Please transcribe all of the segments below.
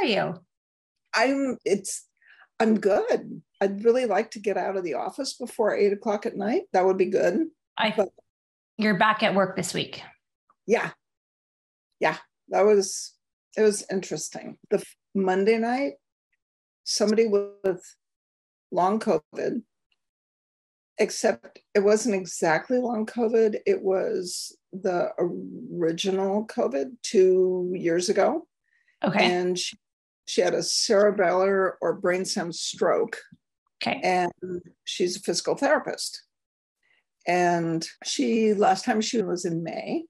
are you? I'm it's I'm good. I'd really like to get out of the office before eight o'clock at night. That would be good. I but, you're back at work this week. Yeah. Yeah. That was it was interesting. The Monday night, somebody with long COVID, except it wasn't exactly long COVID. It was the original COVID two years ago. Okay. And she, she had a cerebellar or brainstem stroke. Okay. And she's a physical therapist. And she, last time she was in May,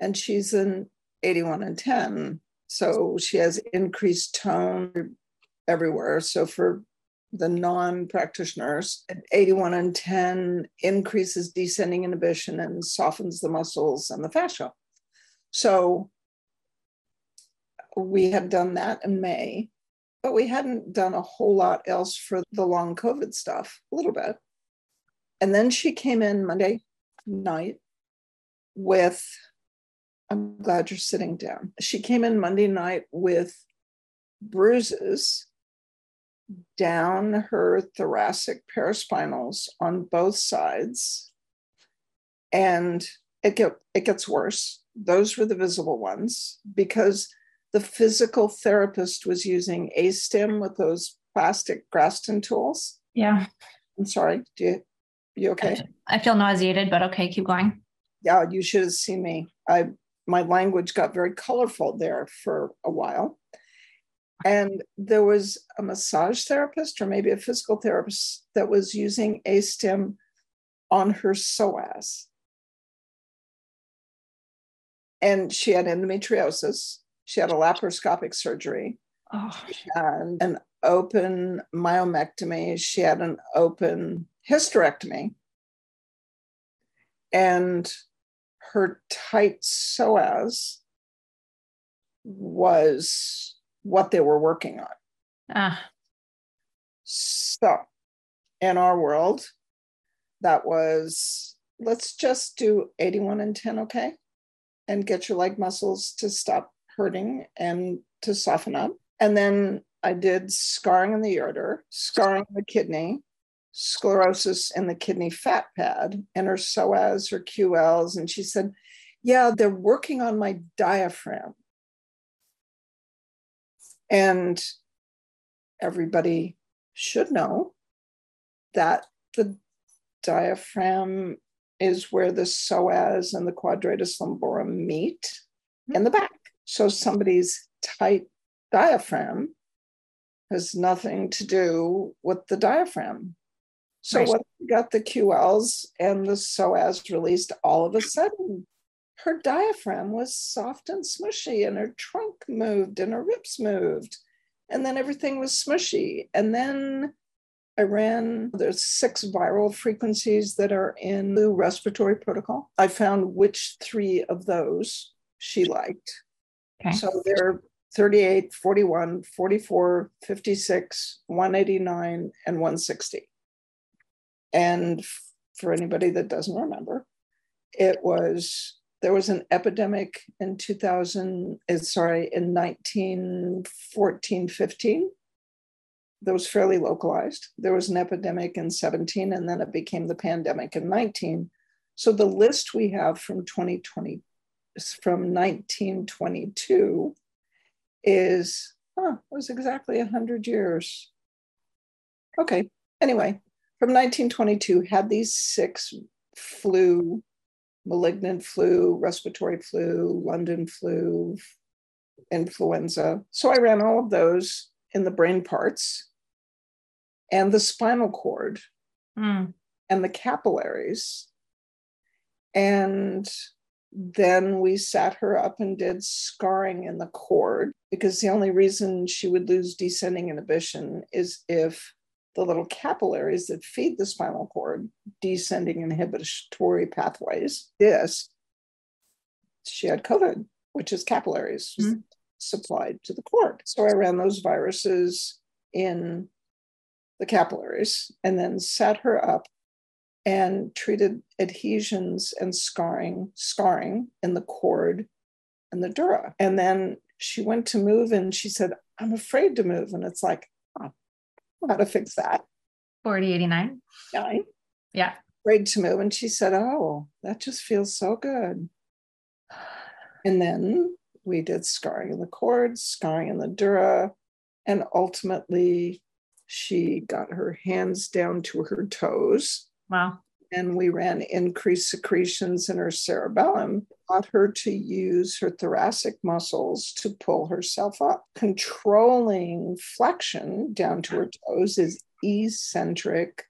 and she's in 81 and 10. So she has increased tone everywhere. So for the non practitioners, 81 and 10 increases descending inhibition and softens the muscles and the fascia. So we had done that in May, but we hadn't done a whole lot else for the long COVID stuff, a little bit. And then she came in Monday night with, I'm glad you're sitting down. She came in Monday night with bruises down her thoracic paraspinals on both sides. And it, get, it gets worse. Those were the visible ones because the physical therapist was using a stem with those plastic Graston tools. Yeah. I'm sorry. Do you, you okay? I feel nauseated, but okay, keep going. Yeah, you should have seen me. I my language got very colorful there for a while. And there was a massage therapist or maybe a physical therapist that was using a stem on her psoas. And she had endometriosis she had a laparoscopic surgery. Oh. and an open myomectomy. She had an open hysterectomy. And her tight psoas was what they were working on. Ah. So, in our world, that was let's just do 81 and 10, okay? And get your leg muscles to stop hurting and to soften up. And then I did scarring in the ureter, scarring in the kidney, sclerosis in the kidney fat pad, and her psoas, her QLs. And she said, Yeah, they're working on my diaphragm. And everybody should know that the diaphragm is where the psoas and the quadratus lumborum meet in the back. So somebody's tight diaphragm has nothing to do with the diaphragm. So right. what got the QLs and the psoas released all of a sudden, her diaphragm was soft and smushy, and her trunk moved and her ribs moved. And then everything was smushy. And then I ran, there's six viral frequencies that are in the respiratory protocol. I found which three of those she liked. Okay. So they're 38, 41, 44, 56, 189, and 160. And for anybody that doesn't remember, it was there was an epidemic in 2000 eh, sorry in 1914 15 that was fairly localized there was an epidemic in 17 and then it became the pandemic in 19 so the list we have from 2020 from 1922 is, huh, it was exactly 100 years. Okay, anyway, from 1922, had these six flu, malignant flu, respiratory flu, London flu, influenza. So I ran all of those in the brain parts and the spinal cord mm. and the capillaries. And then we sat her up and did scarring in the cord because the only reason she would lose descending inhibition is if the little capillaries that feed the spinal cord, descending inhibitory pathways, this, she had COVID, which is capillaries mm-hmm. supplied to the cord. So I ran those viruses in the capillaries and then sat her up and treated adhesions and scarring, scarring in the cord and the dura. And then she went to move and she said, I'm afraid to move. And it's like, oh, how to fix that? 4089. Nine. Yeah. Afraid to move. And she said, Oh, that just feels so good. And then we did scarring in the cords, scarring in the dura, and ultimately she got her hands down to her toes. Wow. And we ran increased secretions in her cerebellum, taught her to use her thoracic muscles to pull herself up. Controlling flexion down to her toes is eccentric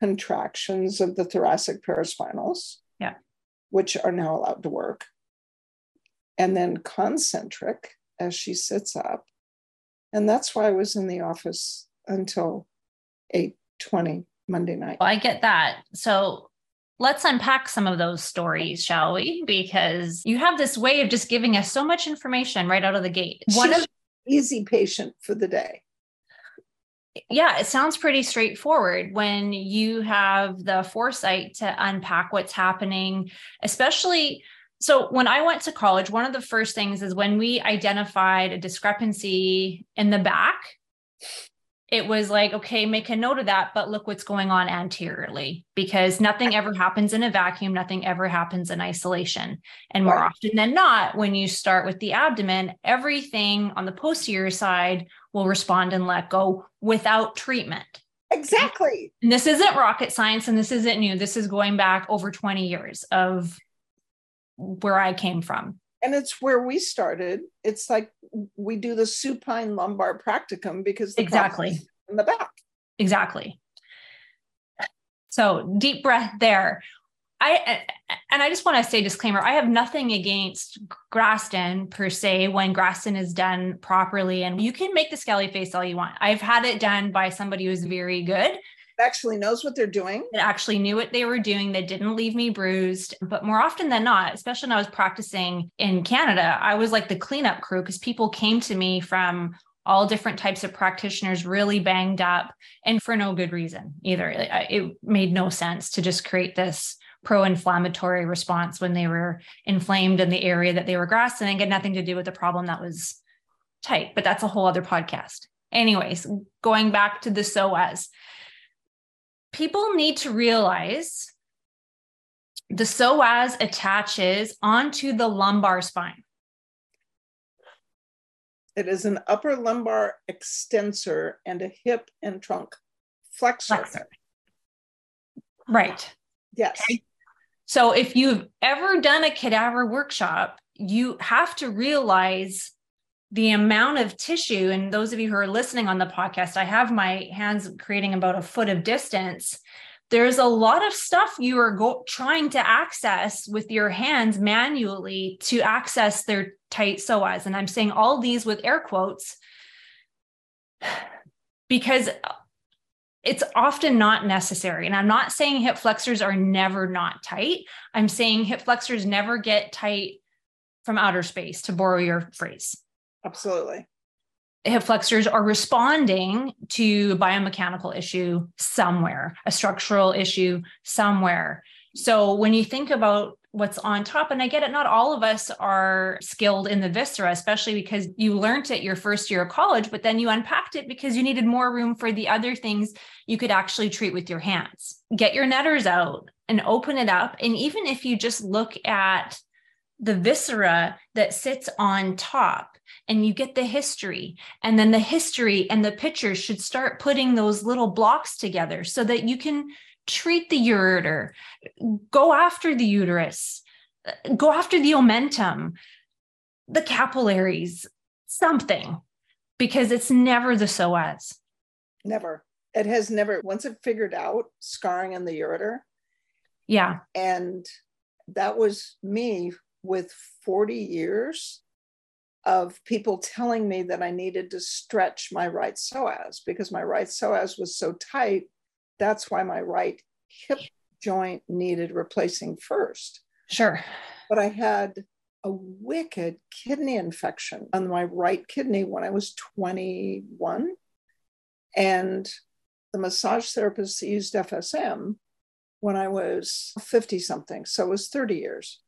contractions of the thoracic paraspinals. Yeah. Which are now allowed to work. And then concentric as she sits up. And that's why I was in the office until 8:20 Monday night. Well, I get that. So let's unpack some of those stories, shall we? Because you have this way of just giving us so much information right out of the gate. One of easy patient for the day. Yeah, it sounds pretty straightforward when you have the foresight to unpack what's happening, especially so when I went to college, one of the first things is when we identified a discrepancy in the back, it was like, okay, make a note of that, but look what's going on anteriorly because nothing ever happens in a vacuum, nothing ever happens in isolation. And more often than not, when you start with the abdomen, everything on the posterior side will respond and let go without treatment. Exactly. And this isn't rocket science and this isn't new. This is going back over 20 years of where I came from. And it's where we started. It's like we do the supine lumbar practicum because exactly in the back. Exactly. So deep breath there. I and I just want to say disclaimer. I have nothing against Graston per se when Graston is done properly, and you can make the scaly face all you want. I've had it done by somebody who's very good, actually knows what they're doing. That actually knew what they were doing, that didn't leave me bruised. But more often than not, especially when I was practicing in Canada, I was like the cleanup crew because people came to me from all different types of practitioners really banged up and for no good reason either. It made no sense to just create this pro-inflammatory response when they were inflamed in the area that they were grasping and it had nothing to do with the problem that was tight. But that's a whole other podcast. Anyways, going back to the psoas people need to realize the psoas attaches onto the lumbar spine. It is an upper lumbar extensor and a hip and trunk flexor. flexor. Right. Yes. Okay. So if you've ever done a cadaver workshop, you have to realize the amount of tissue and those of you who are listening on the podcast i have my hands creating about a foot of distance. There's a lot of stuff you are go- trying to access with your hands manually to access their tight psoas. And i'm saying all these with air quotes because it's often not necessary. And i'm not saying hip flexors are never not tight. I'm saying hip flexors never get tight from outer space to borrow your phrase Absolutely. Hip flexors are responding to a biomechanical issue somewhere, a structural issue somewhere. So when you think about what's on top, and I get it, not all of us are skilled in the viscera, especially because you learned it your first year of college, but then you unpacked it because you needed more room for the other things you could actually treat with your hands. Get your netters out and open it up. And even if you just look at the viscera that sits on top, and you get the history. And then the history and the pictures should start putting those little blocks together so that you can treat the ureter go after the uterus go after the omentum the capillaries something because it's never the psoas. Never. It has never once it figured out scarring in the ureter. Yeah. And that was me with 40 years of people telling me that I needed to stretch my right psoas because my right psoas was so tight. That's why my right hip joint needed replacing first. Sure. But I had a wicked kidney infection on my right kidney when I was 21. And the massage therapist used FSM when I was 50 something. So it was 30 years.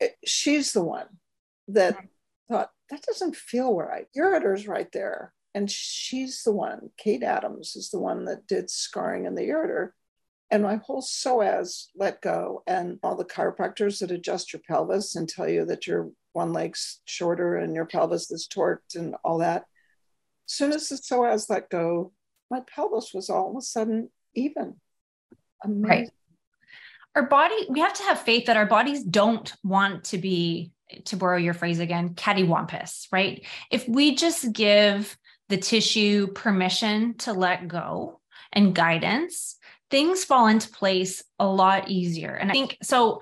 It, she's the one that hmm. Thought, that doesn't feel right. Your Ureter's right there. And she's the one, Kate Adams is the one that did scarring in the ureter. And my whole psoas let go. And all the chiropractors that adjust your pelvis and tell you that your one leg's shorter and your pelvis is torqued and all that. As soon as the psoas let go, my pelvis was all of a sudden even. Amazing. Right. Our body, we have to have faith that our bodies don't want to be, to borrow your phrase again, cattywampus, right? If we just give the tissue permission to let go and guidance, things fall into place a lot easier. And I think so.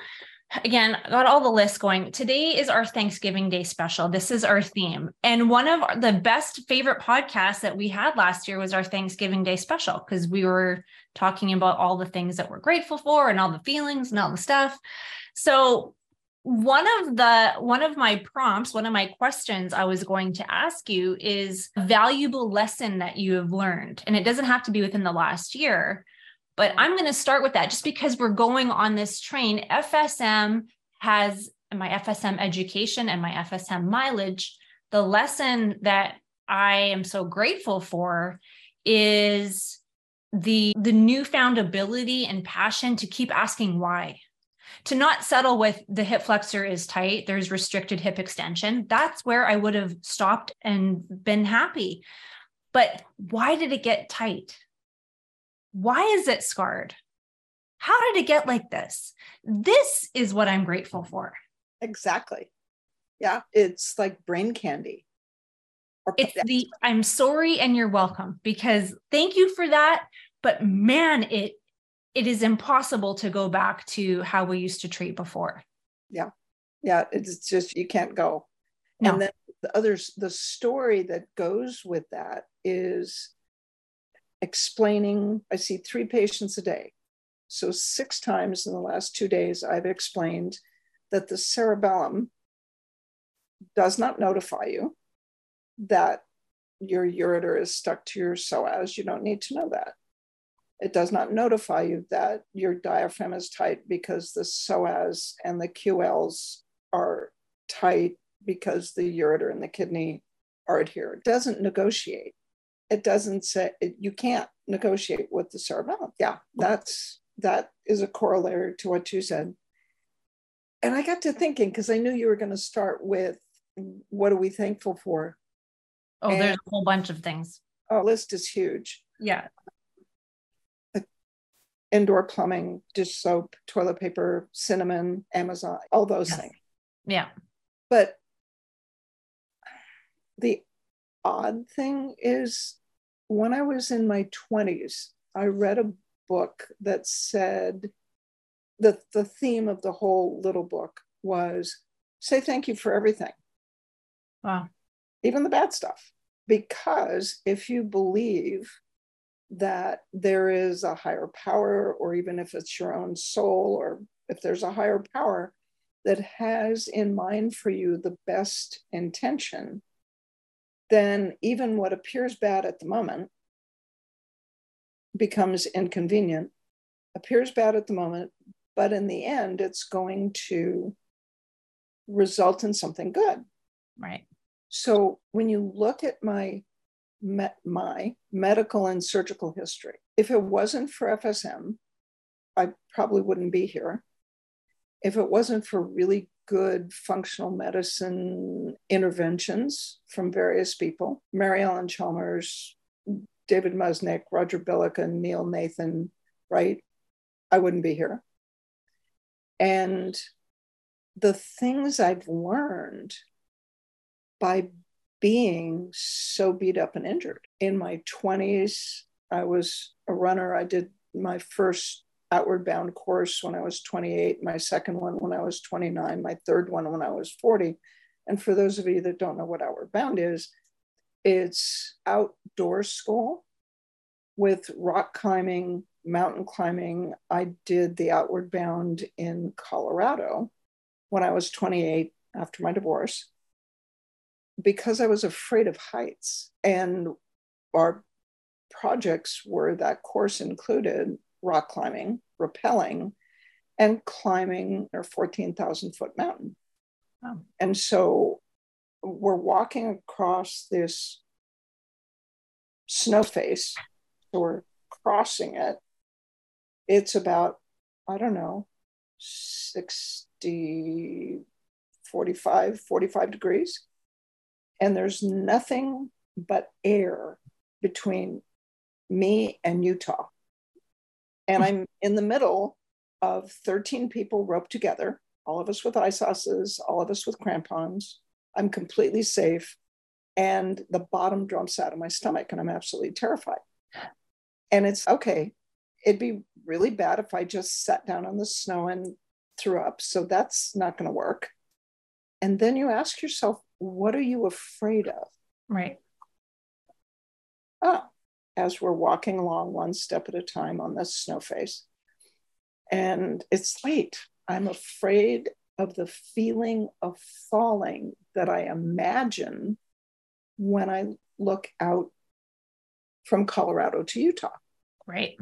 Again, I got all the lists going. Today is our Thanksgiving Day special. This is our theme. And one of the best favorite podcasts that we had last year was our Thanksgiving Day special because we were talking about all the things that we're grateful for and all the feelings and all the stuff. So one of the one of my prompts one of my questions i was going to ask you is a valuable lesson that you have learned. And it doesn't have to be within the last year but i'm going to start with that just because we're going on this train. Fsm has my fsm education and my fsm mileage the lesson that i am so grateful for is the the newfound ability and passion to keep asking why to not settle with the hip flexor is tight, there's restricted hip extension. That's where I would have stopped and been happy. But why did it get tight? Why is it scarred? How did it get like this? This is what I'm grateful for. Exactly. Yeah, it's like brain candy. It's the I'm sorry and you're welcome because thank you for that. But man, it it is impossible to go back to how we used to treat before. Yeah. Yeah. It's just, you can't go. No. And then the others, the story that goes with that is explaining. I see three patients a day. So, six times in the last two days, I've explained that the cerebellum does not notify you that your ureter is stuck to your psoas. You don't need to know that. It does not notify you that your diaphragm is tight because the psoas and the QLs are tight because the ureter and the kidney are adhered. It doesn't negotiate. It doesn't say it, you can't negotiate with the cerebellum. Yeah, that's that is a corollary to what you said. And I got to thinking because I knew you were going to start with what are we thankful for? Oh, and, there's a whole bunch of things. Our list is huge. Yeah indoor plumbing, dish soap, toilet paper, cinnamon, Amazon, all those yes. things. Yeah. But the odd thing is when I was in my 20s, I read a book that said that the theme of the whole little book was say thank you for everything. Wow. Even the bad stuff. Because if you believe that there is a higher power, or even if it's your own soul, or if there's a higher power that has in mind for you the best intention, then even what appears bad at the moment becomes inconvenient, appears bad at the moment, but in the end, it's going to result in something good. Right. So when you look at my met my medical and surgical history. If it wasn't for FSM, I probably wouldn't be here. If it wasn't for really good functional medicine interventions from various people, Mary Ellen Chalmers, David Musnick, Roger Billiken, Neil Nathan, right? I wouldn't be here. And the things I've learned by being so beat up and injured. In my 20s, I was a runner. I did my first outward bound course when I was 28, my second one when I was 29, my third one when I was 40. And for those of you that don't know what outward bound is, it's outdoor school with rock climbing, mountain climbing. I did the outward bound in Colorado when I was 28 after my divorce because I was afraid of heights. And our projects were that course included rock climbing, rappelling, and climbing a 14,000 foot mountain. Wow. And so we're walking across this snow face. So we're crossing it. It's about, I don't know, 60, 45, 45 degrees. And there's nothing but air between me and Utah. And I'm in the middle of 13 people roped together, all of us with ice axes, all of us with crampons. I'm completely safe. And the bottom drops out of my stomach, and I'm absolutely terrified. And it's okay. It'd be really bad if I just sat down on the snow and threw up. So that's not going to work. And then you ask yourself, what are you afraid of? Right. Oh, as we're walking along one step at a time on this snow face. And it's late. I'm afraid of the feeling of falling that I imagine when I look out from Colorado to Utah. Right.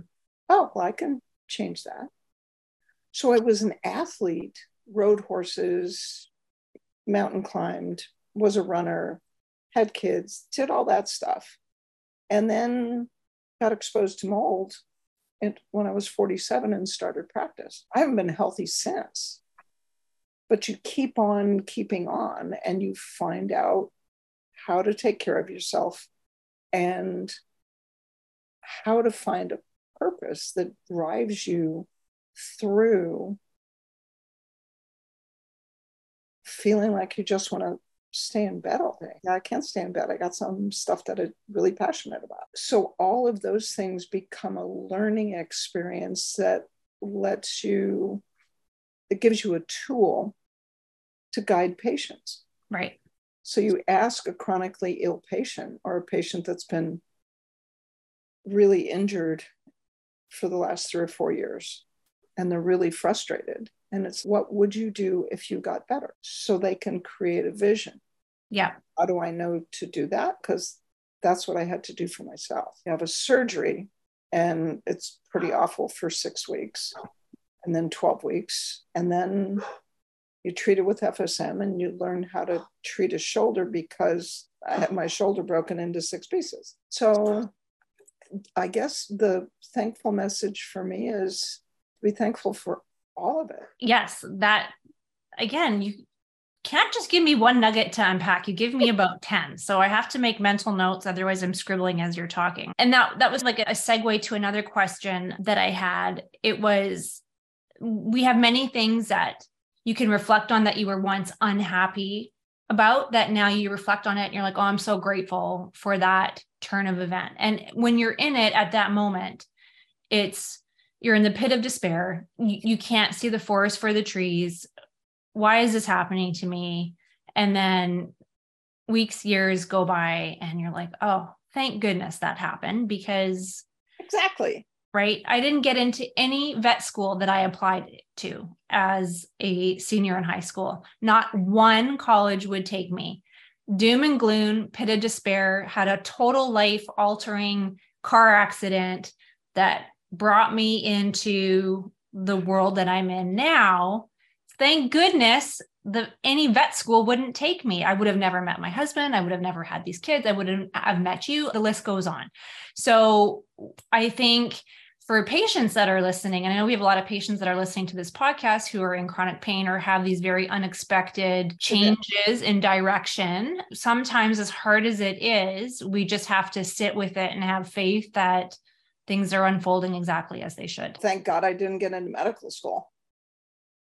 Oh, well, I can change that. So I was an athlete, rode horses, mountain climbed, was a runner, had kids, did all that stuff and then got exposed to mold when I was 47 and started practice. I haven't been healthy since. But you keep on keeping on and you find out how to take care of yourself and how to find a purpose that drives you through feeling like you just want to stay in bed all day. I can't stay in bed. I got some stuff that I'm really passionate about. So all of those things become a learning experience that lets you, it gives you a tool to guide patients. Right. So you ask a chronically ill patient or a patient that's been really injured for the last three or four years and they're really frustrated. And it's what would you do if you got better? So they can create a vision. Yeah. How do I know to do that? Because that's what I had to do for myself. You have a surgery and it's pretty awful for six weeks and then 12 weeks. And then you treat it with FSM and you learn how to treat a shoulder because I had my shoulder broken into six pieces. So I guess the thankful message for me is be thankful for all of it. Yes, that again, you can't just give me one nugget to unpack. You give me about 10. So I have to make mental notes. Otherwise, I'm scribbling as you're talking. And that, that was like a segue to another question that I had. It was we have many things that you can reflect on that you were once unhappy about that now you reflect on it and you're like, oh, I'm so grateful for that turn of event. And when you're in it at that moment, it's you're in the pit of despair. You, you can't see the forest for the trees why is this happening to me? And then weeks, years go by, and you're like, oh, thank goodness that happened because. Exactly. Right. I didn't get into any vet school that I applied to as a senior in high school. Not one college would take me. Doom and gloom, pit of despair, had a total life altering car accident that brought me into the world that I'm in now thank goodness the any vet school wouldn't take me. I would have never met my husband. I would have never had these kids. I wouldn't have met you. The list goes on. So I think for patients that are listening, and I know we have a lot of patients that are listening to this podcast who are in chronic pain or have these very unexpected mm-hmm. changes in direction. Sometimes, as hard as it is, we just have to sit with it and have faith that things are unfolding exactly as they should. Thank God I didn't get into medical school.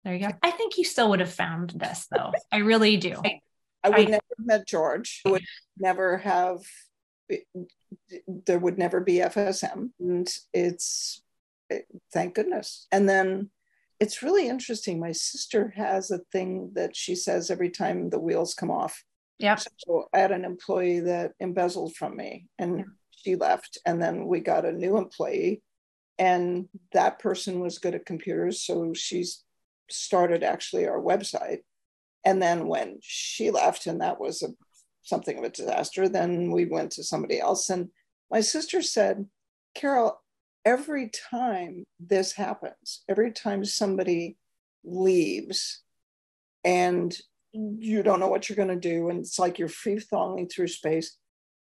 There you go. I think you still would have found this though. I really do. I, I would I, never have met George. I would never have there would never be FSM. And it's thank goodness. And then it's really interesting. My sister has a thing that she says every time the wheels come off. Yeah. So I had an employee that embezzled from me and she left. And then we got a new employee and that person was good at computers. So she's started actually our website. And then when she left, and that was a, something of a disaster, then we went to somebody else. And my sister said, Carol, every time this happens, every time somebody leaves and you don't know what you're going to do. And it's like you're free falling through space.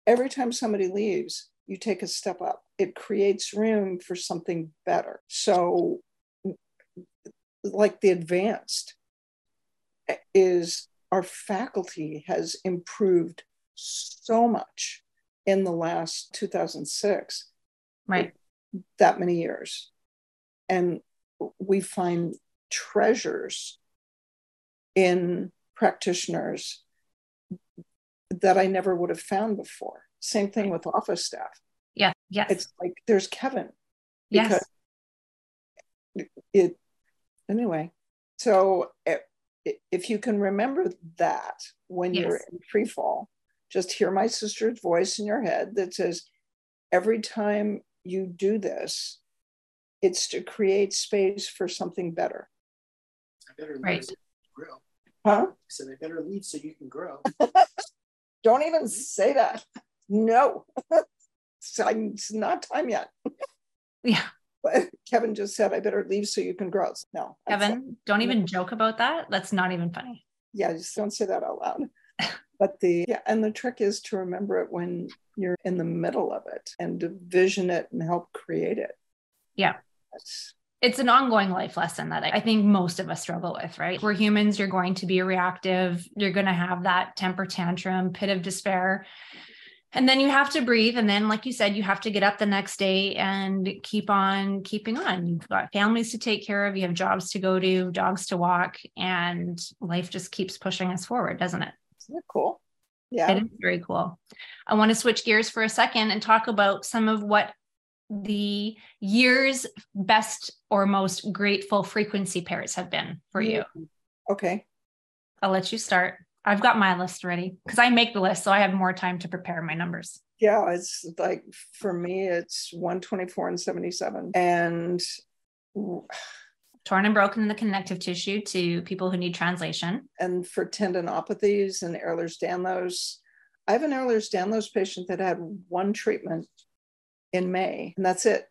Every time somebody leaves, you take a step up. It creates room for something better. So, like the advanced eh, is our faculty has improved so much in the last 2006 right that many years and we find treasures in practitioners that I never would have found before. Same thing with office staff. Yeah. Yes. It's like there's Kevin. Yes. It, it anyway. So eh, it, if you can remember that when yes. you're in free fall, just hear my sister's voice in your head that says, every time you do this, it's to create space for something better. I better right. grow. Huh? I said, I better leave so you can grow. Don't even say that. No, it's not time yet. Yeah. But Kevin just said, I better leave so you can grow. No. Kevin, don't even mm-hmm. joke about that. That's not even funny. Yeah, just don't say that out loud. but the, yeah, and the trick is to remember it when you're in the middle of it and to vision it and help create it. Yeah. That's, it's an ongoing life lesson that I think most of us struggle with, right? We're humans, you're going to be reactive, you're going to have that temper tantrum, pit of despair. And then you have to breathe. And then, like you said, you have to get up the next day and keep on keeping on. You've got families to take care of, you have jobs to go to, dogs to walk, and life just keeps pushing us forward, doesn't it? Isn't it cool? Yeah. It is very cool. I want to switch gears for a second and talk about some of what the year's best or most grateful frequency pairs have been for you? Mm-hmm. Okay. I'll let you start. I've got my list ready because I make the list, so I have more time to prepare my numbers. Yeah, it's like for me, it's 124 and 77. And torn and broken in the connective tissue to people who need translation. And for tendinopathies and Ehlers-Danlos, I have an Ehlers-Danlos patient that had one treatment in May, and that's it.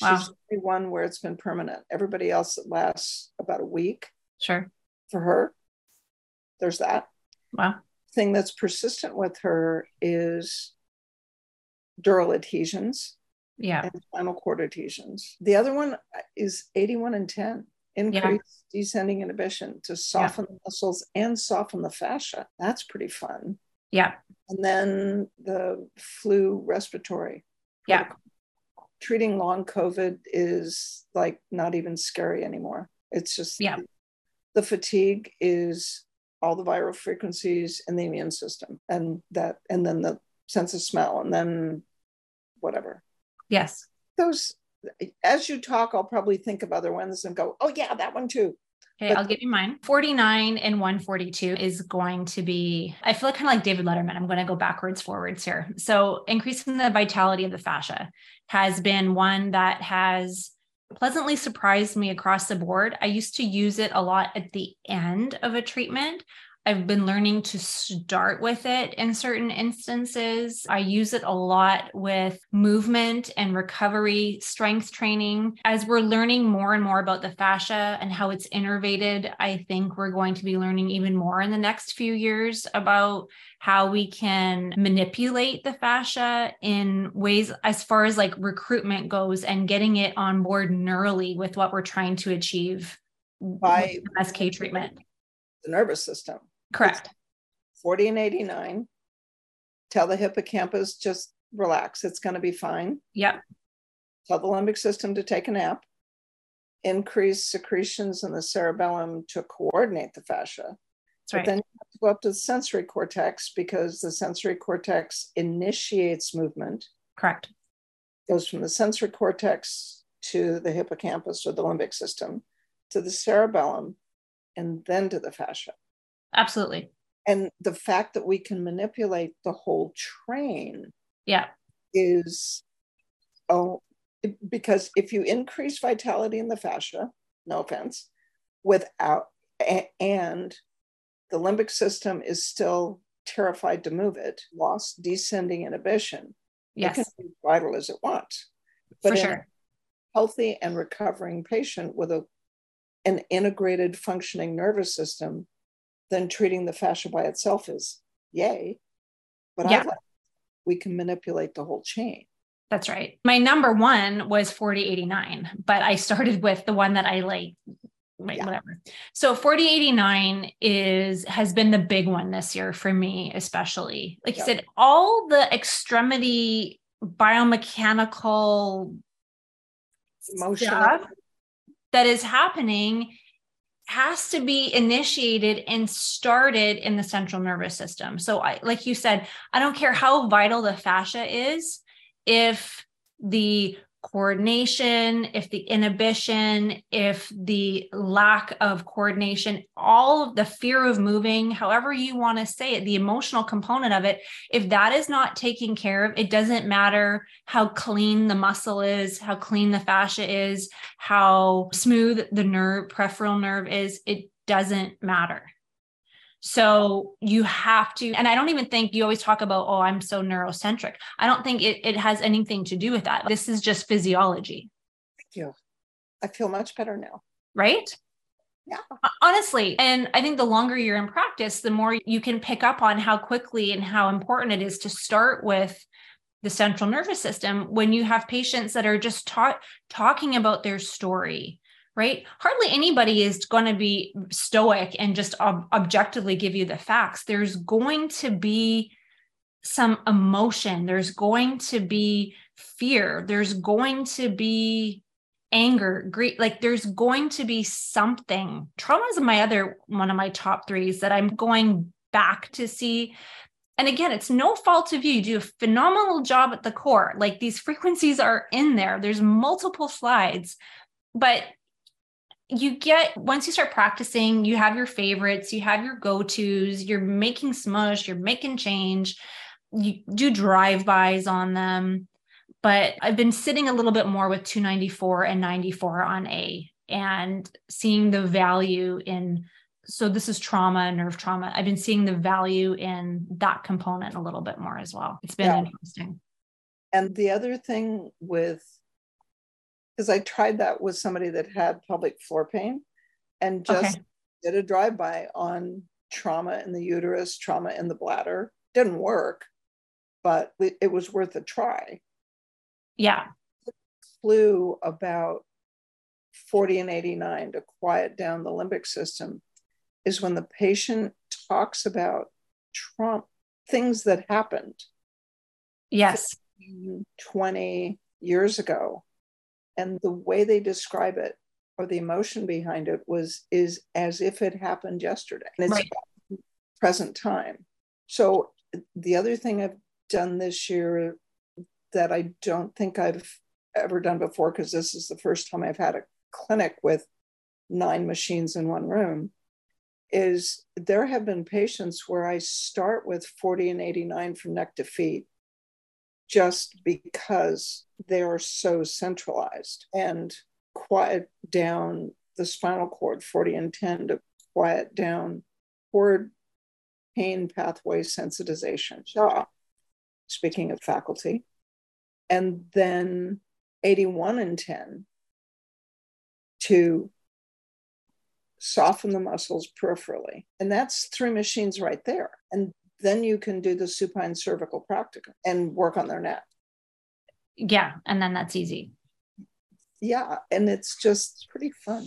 Wow. She's the one where it's been permanent. Everybody else it lasts about a week. Sure. For her, there's that. Wow. Thing that's persistent with her is dural adhesions. Yeah. And spinal cord adhesions. The other one is 81 and 10 increase yeah. descending inhibition to soften yeah. the muscles and soften the fascia. That's pretty fun. Yeah. And then the flu respiratory yeah. Treating long COVID is like not even scary anymore. It's just yeah. the fatigue is all the viral frequencies in the immune system and that and then the sense of smell and then whatever. Yes. Those as you talk, I'll probably think of other ones and go, oh yeah, that one too. Okay, but, I'll give you mine. 49 and 142 is going to be, I feel like kind of like David Letterman. I'm going to go backwards, forwards here. So, increasing the vitality of the fascia has been one that has pleasantly surprised me across the board. I used to use it a lot at the end of a treatment. I've been learning to start with it in certain instances. I use it a lot with movement and recovery strength training. As we're learning more and more about the fascia and how it's innervated, I think we're going to be learning even more in the next few years about how we can manipulate the fascia in ways as far as like recruitment goes and getting it on board neurally with what we're trying to achieve by SK treatment. The nervous system Correct. 40 and 89. Tell the hippocampus just relax, it's going to be fine. Yep. Tell the limbic system to take a nap. Increase secretions in the cerebellum to coordinate the fascia. That's right. But then you have to go up to the sensory cortex because the sensory cortex initiates movement. Correct. Goes from the sensory cortex to the hippocampus or the limbic system to the cerebellum and then to the fascia. Absolutely. And the fact that we can manipulate the whole train yeah is oh because if you increase vitality in the fascia, no offense, without and the limbic system is still terrified to move it, lost descending inhibition. Yes. It can be vital as it wants. But For sure. healthy and recovering patient with a an integrated functioning nervous system, then treating the fascia by itself is yay. But Yeah. I like we can manipulate the whole chain. That's right. My number one was 4089, but I started with the one that I like. Wait, Yeah. whatever. So 4089 is has been the big one this year for me, especially. Like you said, all the extremity biomechanical Emotional. stuff that is happening has to be initiated and started in the central nervous system. So I like you said, I don't care how vital the fascia is if the coordination, if the inhibition, if the lack of coordination, all of the fear of moving, however you want to say it, the emotional component of it, if that is not taken care of, it doesn't matter how clean the muscle is, how clean the fascia is, how smooth the nerve, peripheral nerve is, it doesn't matter. So you have to, and I don't even think you always talk about, oh, I'm so neurocentric. I don't think it, it has anything to do with that. This is just physiology, Thank you. I feel much better now. right? Yeah. Honestly. And I think the longer you're in practice, the more you can pick up on how quickly and how important it is to start with the central nervous system when you have patients that are just ta- talking about their story right? Hardly anybody is going to be stoic and just ob- objectively give you the facts. There's going to be some emotion. There's going to be fear. There's going to be anger grief like there's going to be something. Trauma is my other one of my top threes that i'm going back to see. And again it's no fault of you. You do a phenomenal job at the core. Like these frequencies are in there. There's multiple slides. But you get once you start practicing you have your favorites you have your go-to's you're making smush you're making change you do drive-bys on them. But i've been sitting a little bit more with 294 and 94 on a and seeing the value in so this is trauma nerve trauma. I've been seeing the value in that component a little bit more as well. It's been Yeah. interesting. And the other thing with, because I tried that with somebody that had pelvic floor pain and just Okay. did a drive by on trauma in the uterus, trauma in the bladder. Didn't work, but it was worth a try. yeah Flew about 40 and 89 to quiet down the limbic system is when the patient talks about trauma, things that happened yes 20 years ago and the way they describe it or the emotion behind it was is as if it happened yesterday and it's Right. present time so the other thing i've done this year that i don't think i've ever done before because this is the first time i've had a clinic with nine machines in one room is there have been patients where i start with 40 and 89 from neck to feet just because they are so centralized and quiet down the spinal cord 40 and 10 to quiet down cord pain pathway sensitization. Jaw speaking of faculty. And then 81 and 10 to soften the muscles peripherally. And that's three machines right there. And then you can do the supine cervical practicum and work on their neck. yeah and then that's easy Yeah, and it's just pretty fun.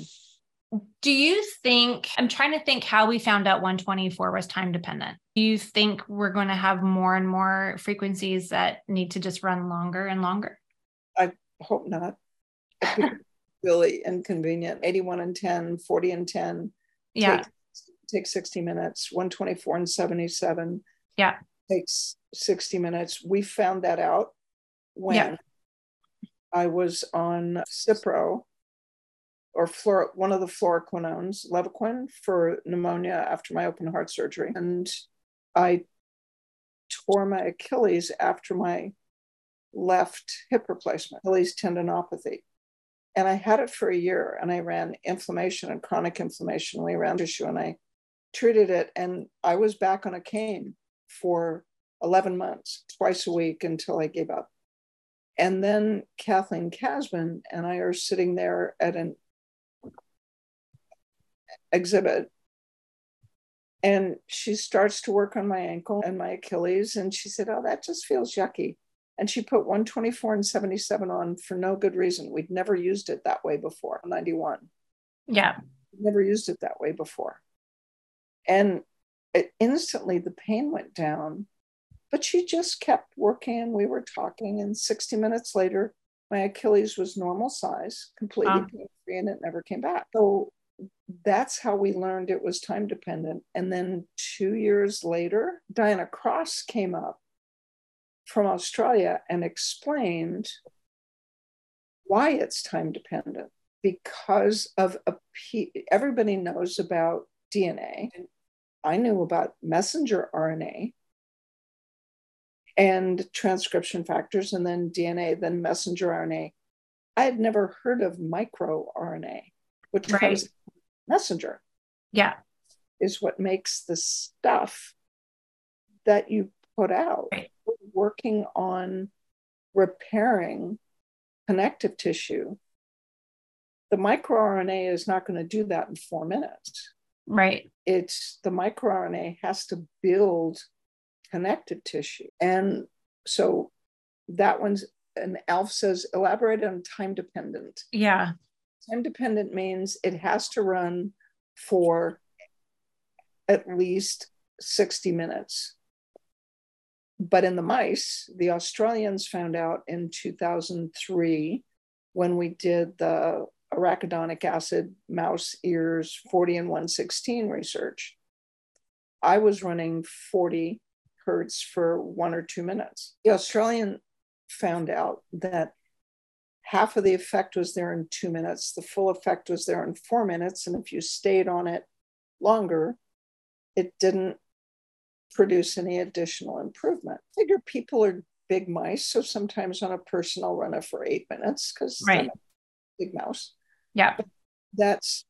Do you think, I'm trying to think how we found out 124 was time dependent. Do you think we're going to have more and more frequencies that need to just run longer and longer? I hope not. Really inconvenient. 81 and 10, 40 and 10. Yeah. Take, take 60 minutes. 124 and 77. Yeah. Takes 60 minutes. We found that out when Yeah. I was on Cipro or fluor, one of the fluoroquinones, Levaquin, for pneumonia after my open heart surgery. And I tore my Achilles after my left hip replacement, Achilles tendinopathy. And I had it for a year and I ran inflammation and chronic inflammation. We ran tissue and I treated it. And I was back on a cane for 11 months, twice a week until I gave up. And then Kathleen Casman and I are sitting there at an exhibit And she starts to work on my ankle and my Achilles. And she said, Oh, that just feels yucky. And she put 124 and 77 on for no good reason. We'd never used it that way before, 91. Yeah. Never used it that way before. And it, instantly the pain went down, but she just kept working. and We were talking, and 60 minutes later, my Achilles was normal size, completely ah. pain free, and it never came back. So that's how we learned it was time dependent. And then two years later, Diana Cross came up from Australia and explained why it's time dependent because of a everybody knows about DNA. I knew about messenger RNA and transcription factors and then DNA, then messenger RNA. I had never heard of microRNA, which right. comes messenger. Yeah. Is what makes the stuff that you put out. Right. Working on repairing connective tissue. The microRNA is not going to do that in four minutes. Right. It's the microRNA has to build connective tissue. And so that one's, and Alf says, elaborate on time dependent. Yeah. Time dependent means it has to run for at least 60 minutes. But in the mice, the Australians found out in 2003 when we did the arachidonic acid mouse ears 40 and 116 research. I was running 40 hertz for one or two minutes. The Australian found out that half of the effect was there in two minutes, the full effect was there in four minutes. And if you stayed on it longer, it didn't produce any additional improvement. Figure people are big mice, so sometimes on a person I'll run it for eight minutes because right. big mouse. Yeah. That's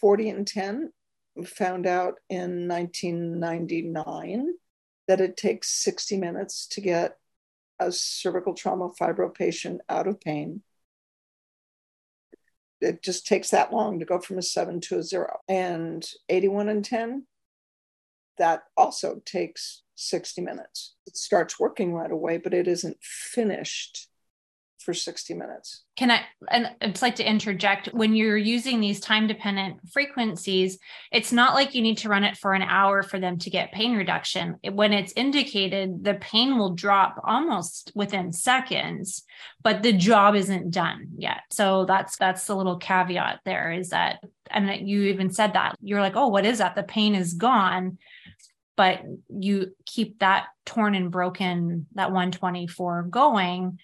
40 and 10. We found out in 1999 that it takes 60 minutes to get a cervical trauma fibro patient out of pain. It just takes that long to go from a seven to a zero. And 81 and 10, that also takes 60 minutes. It starts working right away, but it isn't finished for 60 minutes. Can I, and I'd like to interject when you're using these time dependent frequencies, it's not like you need to run it for an hour for them to get pain reduction. When it's indicated, the pain will drop almost within seconds, but the job isn't done yet. So that's, that's the little caveat there is that, and you even said that you're like, oh, what is that? The pain is gone but you keep that torn and broken that 124 going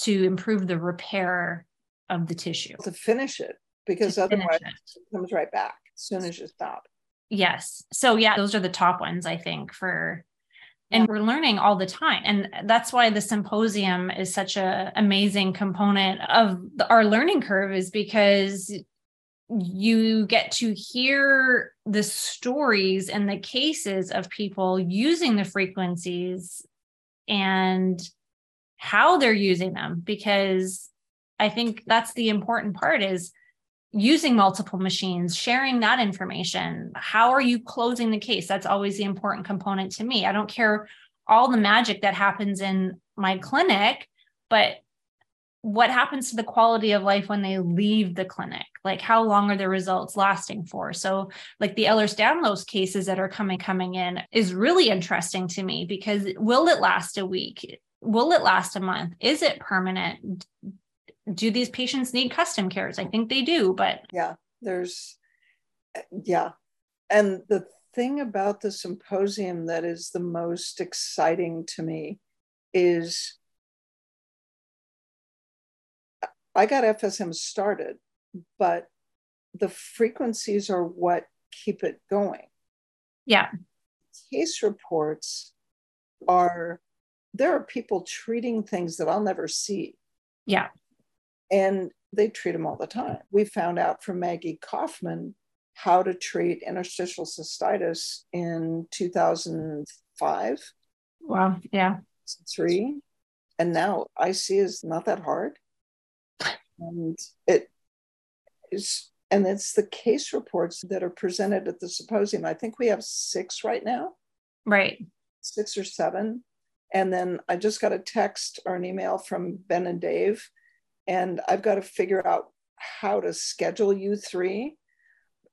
to improve the repair of the tissue. To finish it, because to otherwise it. it comes right back as soon as you stop. Yes. So yeah, those are the top ones I think for and we're learning all the time and that's why the symposium is such a amazing component of the, our learning curve is because you get to hear the stories and the cases of people using the frequencies and how they're using them because i think that's the important part is using multiple machines sharing that information. How are you closing the case? That's always the important component to me. I don't care all the magic that happens in my clinic but what happens to the quality of life when they leave the clinic? Like how long are the results lasting for? So like the ehlers-danlos cases that are coming coming in is really interesting to me because will it last a week will it last a month? Is it permanent? Do these patients need custom cares? I think they do, but yeah, there's yeah. And the thing about the symposium that is the most exciting to me is I got FSM started, but the frequencies are what keep it going. Yeah. Case reports are there are people treating things that I'll never see. Yeah. And they treat them all the time. We found out from Maggie Kaufman how to treat interstitial cystitis in 2005. Wow. Yeah. Three. And now IC is not that hard. And it is, and it's the case reports that are presented at the symposium. I think we have six right now. Right. Six or seven. And then I just got a text or an email from Ben and Dave, and I've got to figure out how to schedule you three.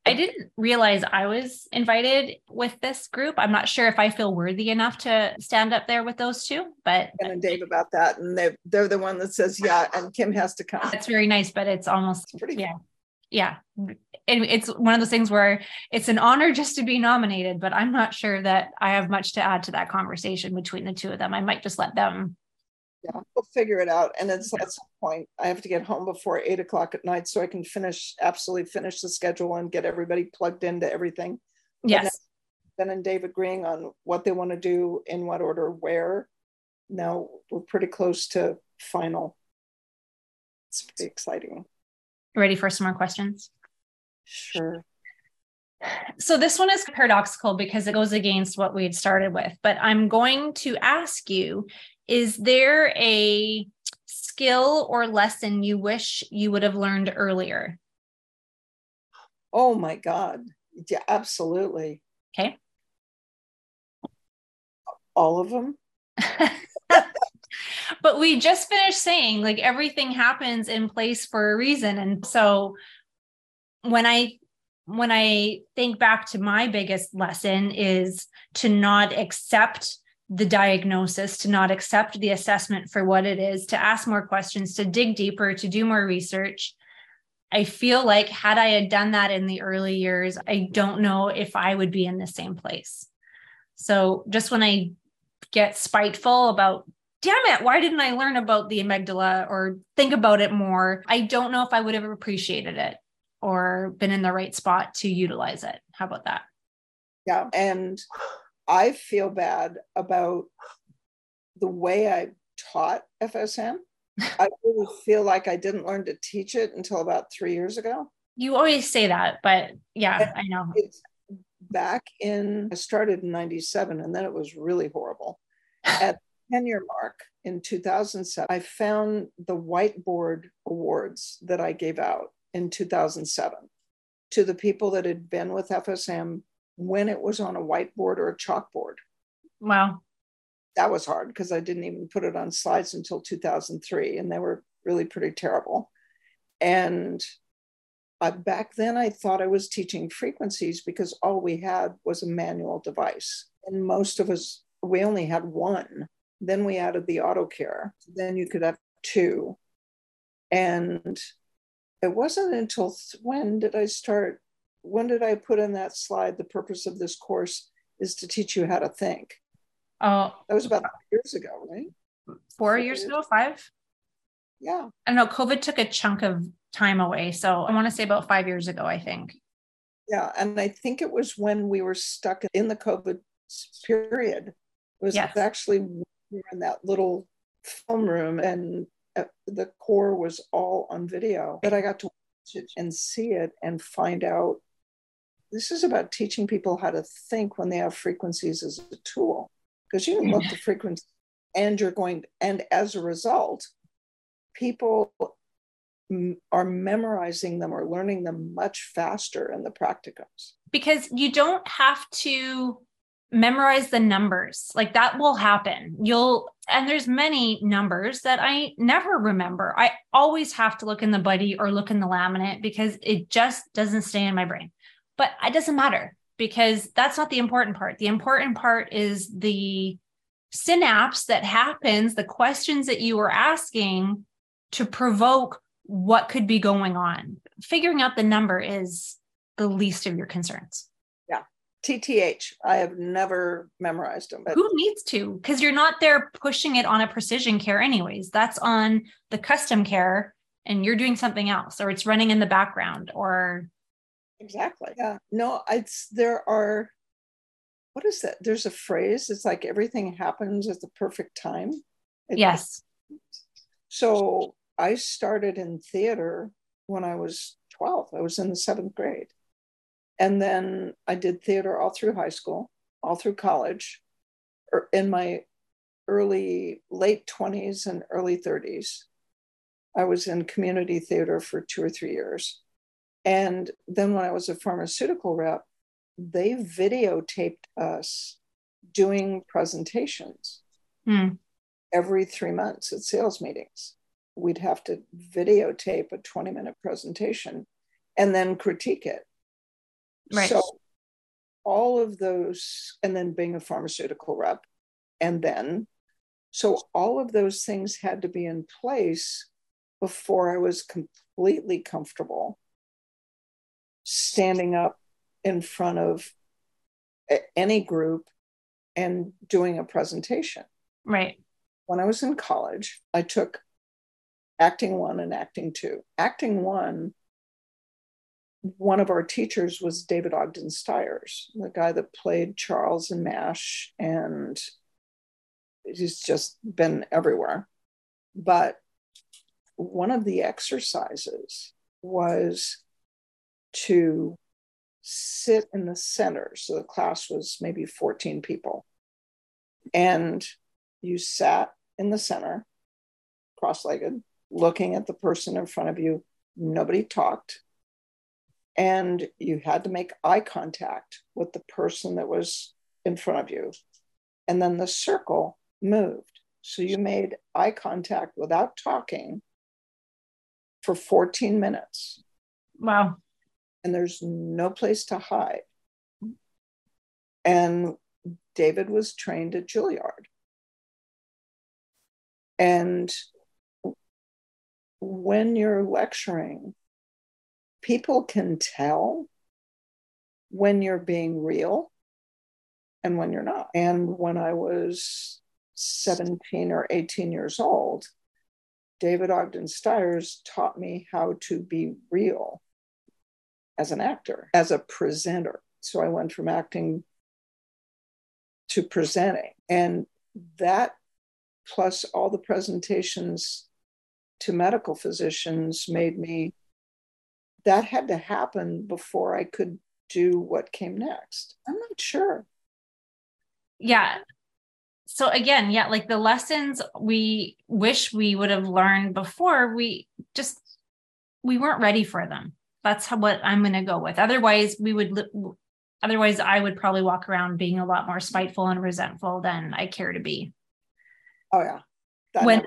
I didn't realize I was invited with this group. I'm not sure if I feel worthy enough to stand up there with those two, but Ben and Dave about that, and they they're the one that says yeah, and Kim has to come. That's very nice, but it's almost It's pretty yeah. Yeah. And it's one of those things where it's an honor just to be nominated, but I'm not sure that I have much to add to that conversation between the two of them. I might just let them. Yeah, we'll figure it out. And it's at some point I have to get home before eight o'clock at night so I can finish absolutely finish the schedule and get everybody plugged into everything. Yes. Ben and Dave agreeing on what they want to do in what order, where. Now we're pretty close to final. It's pretty exciting. Ready for some more questions? Sure. So this one is paradoxical because it goes against what we had started with, but I'm going to ask you is there a skill or lesson you wish you would have learned earlier? Oh my God. Yeah, absolutely. Okay. All of them. but we just finished saying like everything happens in place for a reason. And so when i when i think back to my biggest lesson is to not accept the diagnosis to not accept the assessment for what it is to ask more questions to dig deeper to do more research. I feel like had i had done that in the early years i don't know if i would be in the same place. So just when i get spiteful about damn it, why didn't I learn about the amygdala or think about it more? I don't know if I would have appreciated it or been in the right spot to utilize it. How about that? Yeah. And I feel bad about the way I taught FSM. I really feel like I didn't learn to teach it until about three years ago. You always say that, but yeah, I know. Back in, I started in 97 and then it was really horrible. At 10 year mark in 2007, I found the whiteboard awards that I gave out in 2007 to the people that had been with FSM when it was on a whiteboard or a chalkboard. Wow. That was hard because I didn't even put it on slides until 2003, and they were really pretty terrible. And I, back then, I thought I was teaching frequencies because all we had was a manual device. And most of us, we only had one then we added the auto care. Then you could have two. And it wasn't until when did I start? When did I put in that slide? The purpose of this course is to teach you how to think. Oh, that was about years ago, right? Four, years, years ago, five? Yeah. I don't know. COVID took a chunk of time away. So I want to say about five years ago, I think. Yeah. And I think it was when we were stuck in the COVID period. It was yes. actually we were in that little film room and uh, the core was all on video. But I got to watch it and see it and find out this is about teaching people how to think when they have frequencies as a tool. Because you can look the frequency and you're going and as a result people are memorizing them or learning them much faster in the practicums. Because you don't have to memorize the numbers. Like that will happen. You'll and there's many numbers that i never remember. I always have to look in the buddy or look in the laminate because it just doesn't stay in my brain. But it doesn't matter because that's not the important part. The important part is the synapse that happens the questions that you are asking to provoke what could be going on. Figuring out the number is the least of your concerns TTH. I have never memorized them. But Who needs to? Because you're not there pushing it on a precision care, anyways. That's on the custom care, and you're doing something else, or it's running in the background, or exactly. Yeah. No, it's there are. What is that? There's a phrase. It's like everything happens at the perfect time. It, yes. So I started in theater when I was 12. I was in the seventh grade. And then I did theater all through high school, all through college, er, in my early, late 20s and early 30s. I was in community theater for two or three years. And then when I was a pharmaceutical rep, they videotaped us doing presentations Hmm. every three months at sales meetings. We'd have to videotape a 20 minute presentation and then critique it. Right. So, all of those, and then being a pharmaceutical rep, and then, so all of those things had to be in place before I was completely comfortable standing up in front of any group and doing a presentation. Right. When I was in college, I took acting one and acting two. Acting one, one of our teachers was David Ogden Stiers, the guy that played Charles in MASH, and he's just been everywhere. But one of the exercises was to sit in the center. So the class was maybe 14 people. And you sat in the center, cross legged, looking at the person in front of you. Nobody talked. And you had to make eye contact with the person that was in front of you. And then the circle moved. So you made eye contact without talking for 14 minutes Wow. and there's no place to hide. And David was trained at Juilliard. And when you're lecturing, people can tell when you're being real and when you're not. And when I was 17 or 18 years old, David Ogden Stiers taught me how to be real as an actor, as a presenter. So I went from acting to presenting. And that, plus all the presentations to medical physicians, made me, that had to happen before I could do what came next. I'm not sure. Yeah. So again, yeah, like the lessons we wish we would have learned before, we just we weren't ready for them. That's how, what I'm going to go with. Otherwise, we would li- otherwise I would probably walk around being a lot more spiteful and resentful than I care to be. Oh, yeah. That When-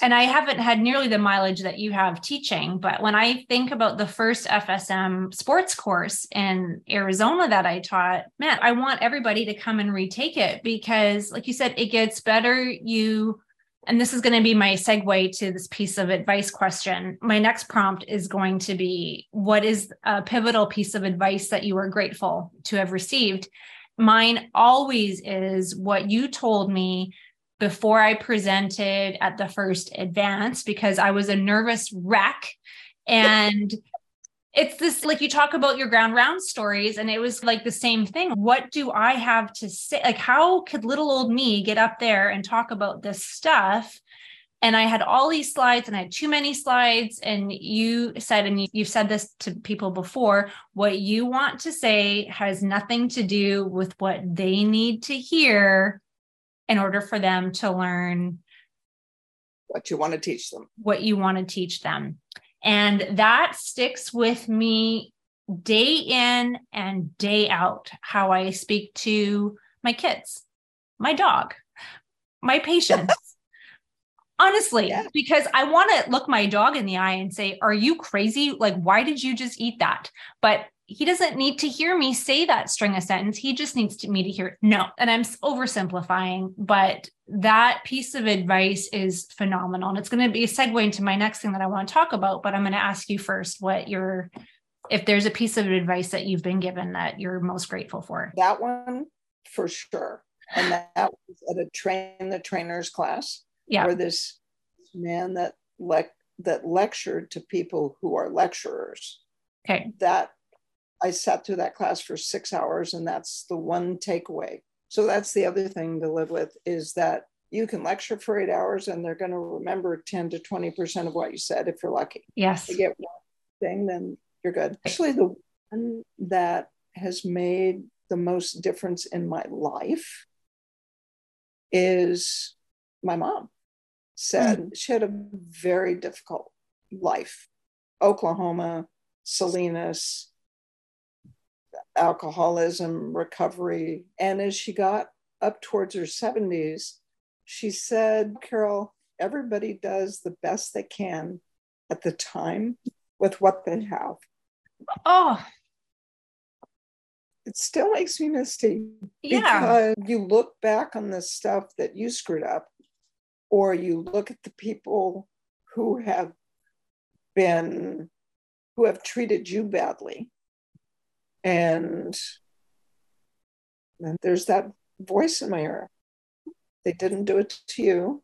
and I haven't had nearly the mileage that you have teaching, but when I think about the first FSM sports course in Arizona that I taught, man, I want everybody to come and retake it because, like you said, it gets better. You, and this is going to be my segue to this piece of advice question. My next prompt is going to be What is a pivotal piece of advice that you are grateful to have received? Mine always is what you told me before I presented at the first advance because I was a nervous wreck. And it's this like you talk about your ground round stories, and it was like the same thing. What do I have to say? Like, how could little old me get up there and talk about this stuff? And I had all these slides and I had too many slides. And you said, and you, you've said this to people before what you want to say has nothing to do with what they need to hear in order for them to learn what you want to teach them. what you want to teach them. And that sticks with me day in and day out how I speak to my kids, my dog, my patients. Honestly, Yeah. because I want to look my dog in the eye and say, Are you crazy? Like, why did you just eat that? But he doesn't need to hear me say that string of sentence. He just needs to, me to hear it. No. And I'm oversimplifying, but that piece of advice is phenomenal. And it's going to be a segue into my next thing that I want to talk about. But I'm going to ask you first what your, if there's a piece of advice that you've been given that you're most grateful for. That one for sure. And that, that was at a train the trainers class Yeah. where this man that lec- that lectured to people who are lecturers. Okay. That I sat through that class for six hours, and that's the one takeaway. So that's the other thing to live with is that you can lecture for eight hours and they're going to remember 10 to 20% of what you said if you're lucky. Yes. If you get one thing, then you're good. Actually, the one that has made the most difference in my life is my mom said mm. she had a very difficult life. Oklahoma, Salinas, alcoholism, recovery. And as she got up towards her 70s, she said, Carol, everybody does the best they can at the time with what they mm. have. Oh, it still makes me misty. Yeah. Because you look back on the stuff that you screwed up, or you look at the people who have been, who have treated you badly. And, and there's that voice in my ear. They didn't do it to you.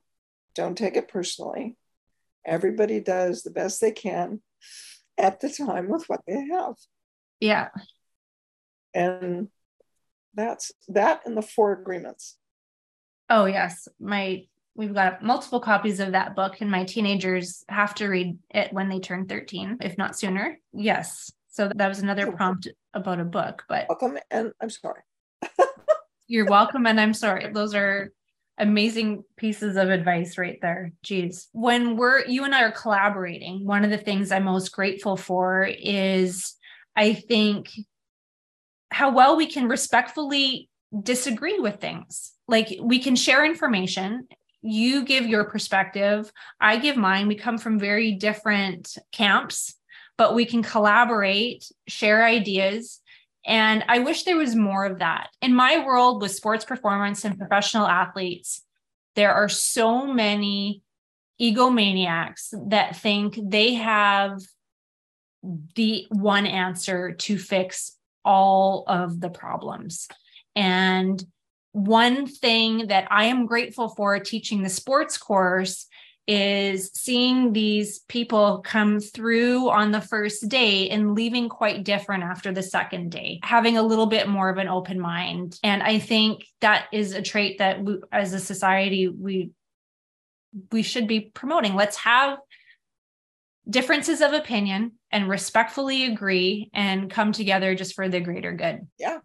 Don't take it personally. Everybody does the best they can at the time with what they have. Yeah. And that's that and the four agreements. Oh yes. My we've got multiple copies of that book and my teenagers have to read it when they turn 13, if not sooner. Yes. So that was another oh, prompt about a book, but welcome and I'm sorry. you're welcome and I'm sorry. Those are amazing pieces of advice right there. Geez. When we're you and I are collaborating, one of the things I'm most grateful for is I think how well we can respectfully disagree with things. Like we can share information. You give your perspective, I give mine. We come from very different camps, but we can collaborate, share ideas. And I wish there was more of that. In my world with sports performance and professional athletes, there are so many egomaniacs that think they have the one answer to fix all of the problems. And one thing that I am grateful for teaching the sports course is seeing these people come through on the first day and leaving quite different after the second day, having a little bit more of an open mind. And I think that is a trait that we, as a society we we should be promoting. Let's have differences of opinion and respectfully agree and come together just for the greater good. Yeah.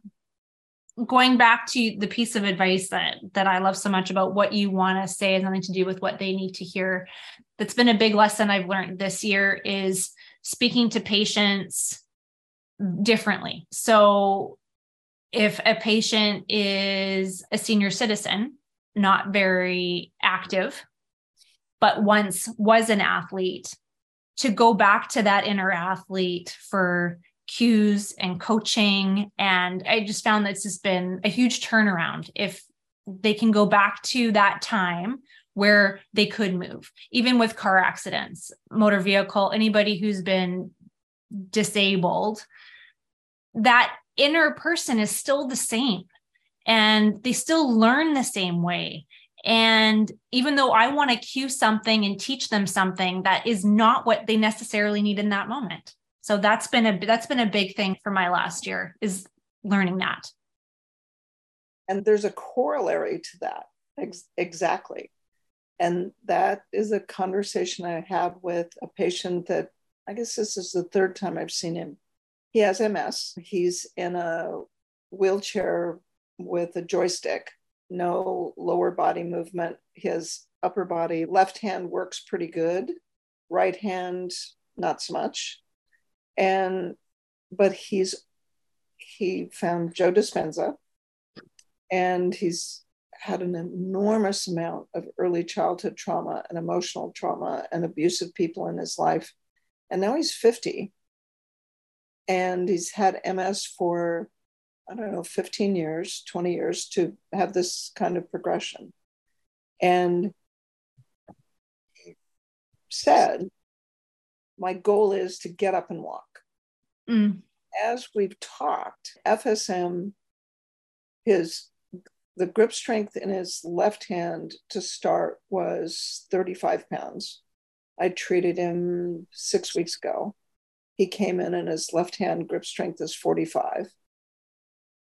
Going back to the piece of advice that that I love so much about what you want to say has nothing to do with what they need to hear. That's been a big lesson I've learned this year is speaking to patients differently. So if a patient is a senior citizen, not very active, but once was an athlete, to go back to that inner athlete for cues and coaching. And I just found that it's just been a huge turnaround if they can go back to that time where they could move, even with car accidents, motor vehicle, anybody who's been disabled, that inner person is still the same and they still learn the same way and even though I want to cue something and teach them something, that is not what they necessarily need in that moment. So that's been a that's been a big thing for my last year is learning that. And there's a corollary to that. Ex- exactly. And that is a conversation I have with a patient that I guess this is the third time I've seen him. He has MS. He's in a wheelchair with a joystick no lower body movement. His upper body, left hand works pretty good, right hand, not so much. And, but he's, he found Joe Dispenza and he's had an enormous amount of early childhood trauma and emotional trauma and abusive people in his life. And now he's 50 and he's had MS for I don't know, 15 years, 20 years to have this kind of progression. And said, My goal is to get up and walk. Mm. As we've talked, FSM, his the grip strength in his left hand to start was 35 pounds. I treated him six weeks ago. He came in and his left hand grip strength is 45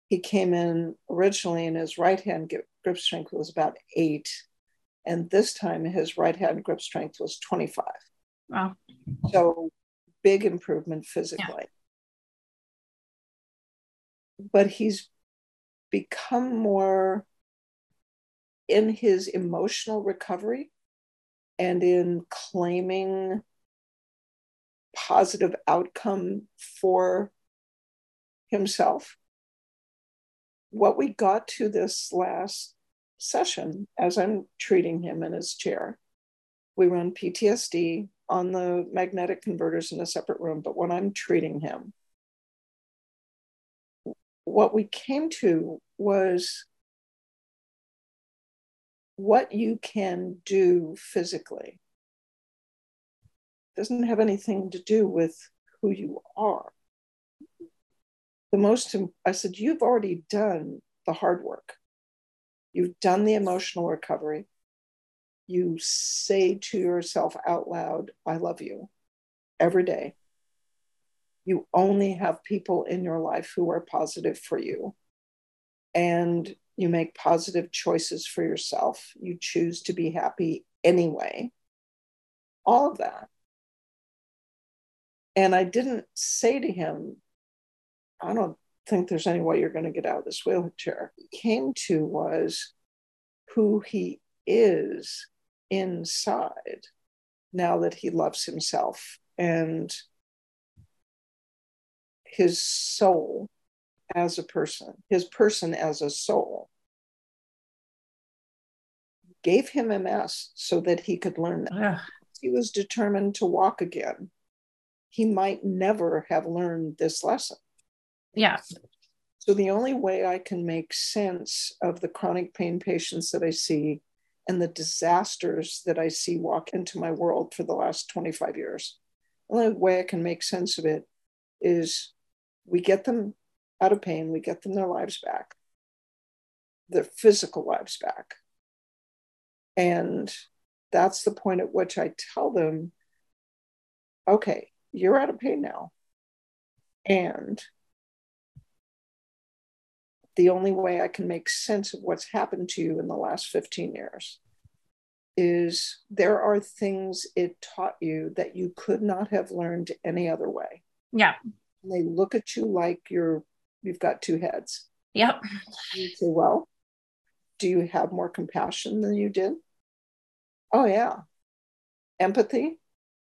he came in originally and his right hand grip strength was about eight. And this time his right hand grip strength was 25. Wow. So big improvement physically. Yeah. But he's become more in his emotional recovery and in claiming positive outcome for himself. What we got to this last session, as I'm treating him in his chair, we run PTSD on the magnetic converters in a separate room, but when I'm treating him, what we came to was what you can do physically doesn't have anything to do with who you are. The most, I said, you've already done the hard work. You've done the emotional recovery. You say to yourself out loud, I love you every day. You only have people in your life who are positive for you. And you make positive choices for yourself. You choose to be happy anyway. All of that. And I didn't say to him, I don't think there's any way you're going to get out of this wheelchair. He Came to was who he is inside now that he loves himself and his soul as a person, his person as a soul, gave him MS so that he could learn that. Ugh. He was determined to walk again. He might never have learned this lesson. Yeah. So the only way I can make sense of the chronic pain patients that I see and the disasters that I see walk into my world for the last 25 years, the only way I can make sense of it is we get them out of pain, we get them their lives back, their physical lives back. And that's the point at which I tell them, okay, you're out of pain now. And the only way I can make sense of what's happened to you in the last 15 years is there are things it taught you that you could not have learned any other way. Yeah. And they look at you like you're you've got two heads. Yep. You say, well, do you have more compassion than you did? Oh yeah. Empathy?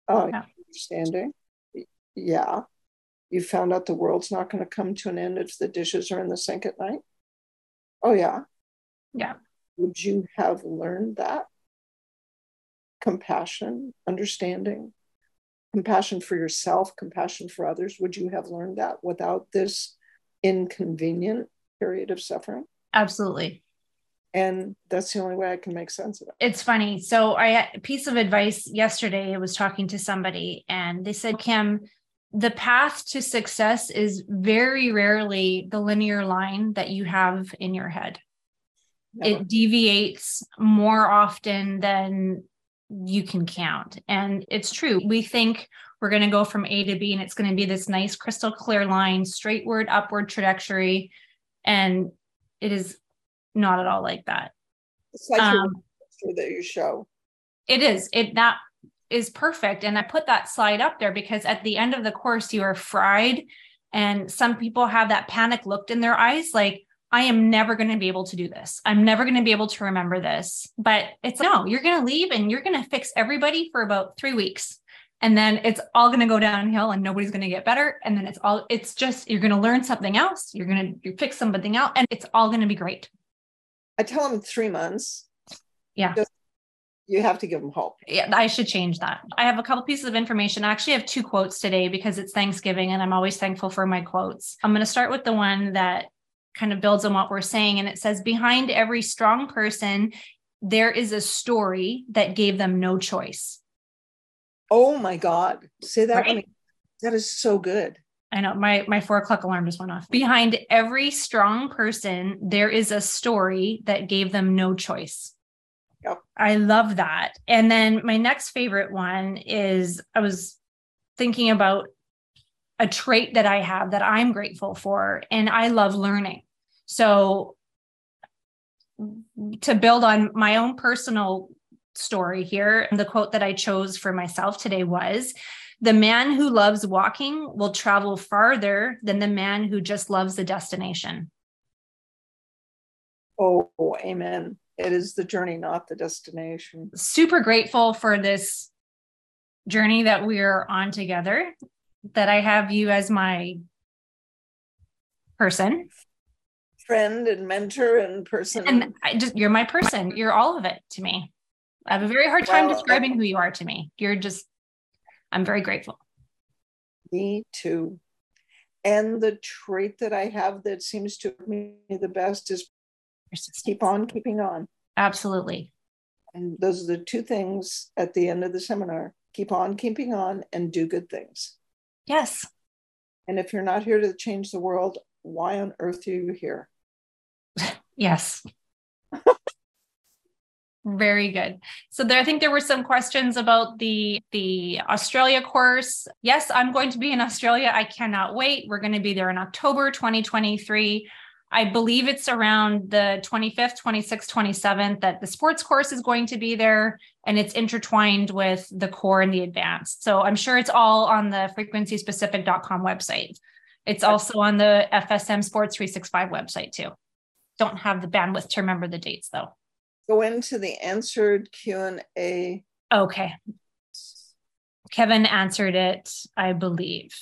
Oh, yeah. understanding? Yeah. You found out the world's not going to come to an end if the dishes are in the sink at night? Oh yeah. Yeah. Would you have learned that? Compassion, understanding, compassion for yourself, compassion for others. Would you have learned that without this inconvenient period of suffering? Absolutely. And that's the only way I can make sense of it. It's funny. So I had a piece of advice yesterday. I was talking to somebody and they said, Kim, the path to success is very rarely the linear line that you have in your head. Never. It deviates more often than you can count. And it's true. We think we're going to go from A to B and it's going to be this nice crystal clear line, straightward upward trajectory. And it is not at all like that. It's like um, that you show. It is. It that is perfect. And I put that slide up there because at the end of the course, you are fried. And some people have that panic looked in their eyes, like, I am never going to be able to do this. I'm never going to be able to remember this. But it's no, you're going to leave and you're going to fix everybody for about three weeks. And then it's all going to go downhill and nobody's going to get better. And then it's all, it's just, you're going to learn something else. You're going to fix something else and it's all going to be great. I tell them three months. Yeah. Just, you have to give them hope. Yeah, I should change that. I have a couple pieces of information. I actually have two quotes today because it's Thanksgiving and I'm always thankful for my quotes. I'm going to start with the one that kind of builds on what we're saying. And it says, Behind every strong person, there is a story that gave them no choice. Oh my God. Say that right? That is so good. I know my my four o'clock alarm just went off. Behind every strong person, there is a story that gave them no choice. Yep. I love that. And then my next favorite one is I was thinking about a trait that I have that I'm grateful for, and I love learning. So to build on my own personal story here, the quote that I chose for myself today was the man who loves walking will travel farther than the man who just loves the destination. Oh, amen. It is the journey, not the destination. Super grateful for this journey that we're on together, that I have you as my person. Friend and mentor and person. And I just, you're my person. You're all of it to me. I have a very hard time well, describing who you are to me. You're just, I'm very grateful. Me too. And the trait that I have that seems to me the best is keep on keeping on. Absolutely. And those are the two things at the end of the seminar keep on keeping on and do good things. Yes. And if you're not here to change the world, why on earth are you here? yes. Very good. So there, I think there were some questions about the the Australia course. Yes, I'm going to be in Australia. I cannot wait. We're going to be there in October 2023. I believe it's around the 25th, 26th, 27th that the sports course is going to be there and it's intertwined with the core and the advanced. So I'm sure it's all on the frequencyspecific.com website. It's also on the FSM Sports 365 website too. Don't have the bandwidth to remember the dates though. Go into the answered Q&A. Okay. Kevin answered it, I believe.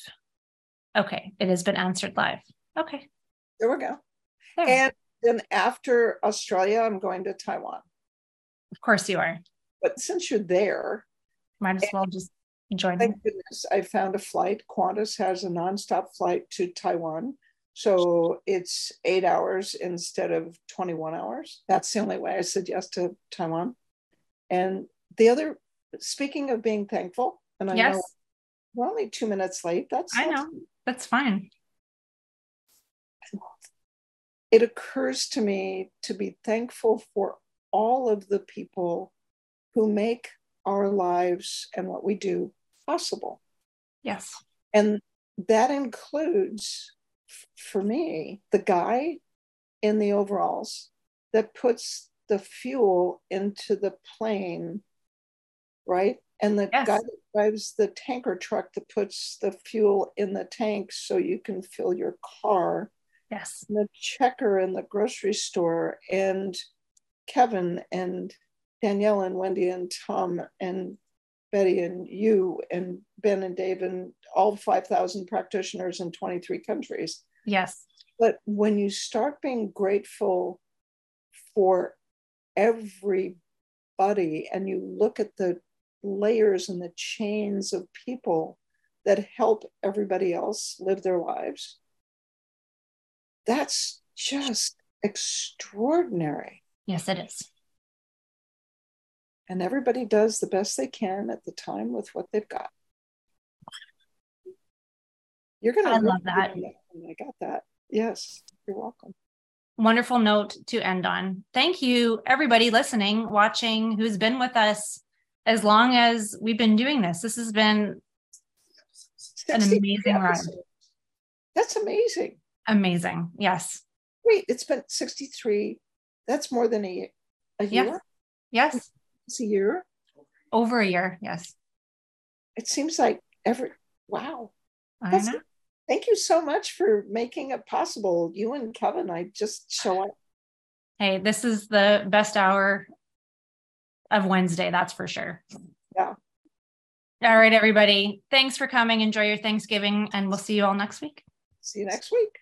Okay, it has been answered live. Okay. There we go. There. And then after Australia, I'm going to Taiwan. Of course you are. But since you're there, might as well just join. Thank goodness I found a flight. Qantas has a nonstop flight to Taiwan. So it's eight hours instead of 21 hours. That's the only way I said yes to Taiwan. And the other, speaking of being thankful, and I yes. know we're only two minutes late. That's I know. That's fine it occurs to me to be thankful for all of the people who make our lives and what we do possible. Yes. And that includes, for me, the guy in the overalls that puts the fuel into the plane, right? And the yes. guy that drives the tanker truck that puts the fuel in the tank so you can fill your car Yes. The checker in the grocery store and Kevin and Danielle and Wendy and Tom and Betty and you and Ben and Dave and all 5,000 practitioners in 23 countries. Yes. But when you start being grateful for everybody and you look at the layers and the chains of people that help everybody else live their lives, that's just extraordinary. Yes, it is. And everybody does the best they can at the time with what they've got. You're going to I love that. I got that. Yes, you're welcome. Wonderful note to end on. Thank you, everybody listening, watching, who's been with us as long as we've been doing this. This has been an amazing ride. That's amazing. Amazing. Yes. Wait, it's been 63. That's more than a, a year? Yes. yes. It's a year? Over a year. Yes. It seems like every, wow. I know. Thank you so much for making it possible. You and Kevin, I just show up. Hey, this is the best hour of Wednesday, that's for sure. Yeah. All right, everybody. Thanks for coming. Enjoy your Thanksgiving, and we'll see you all next week. See you next week.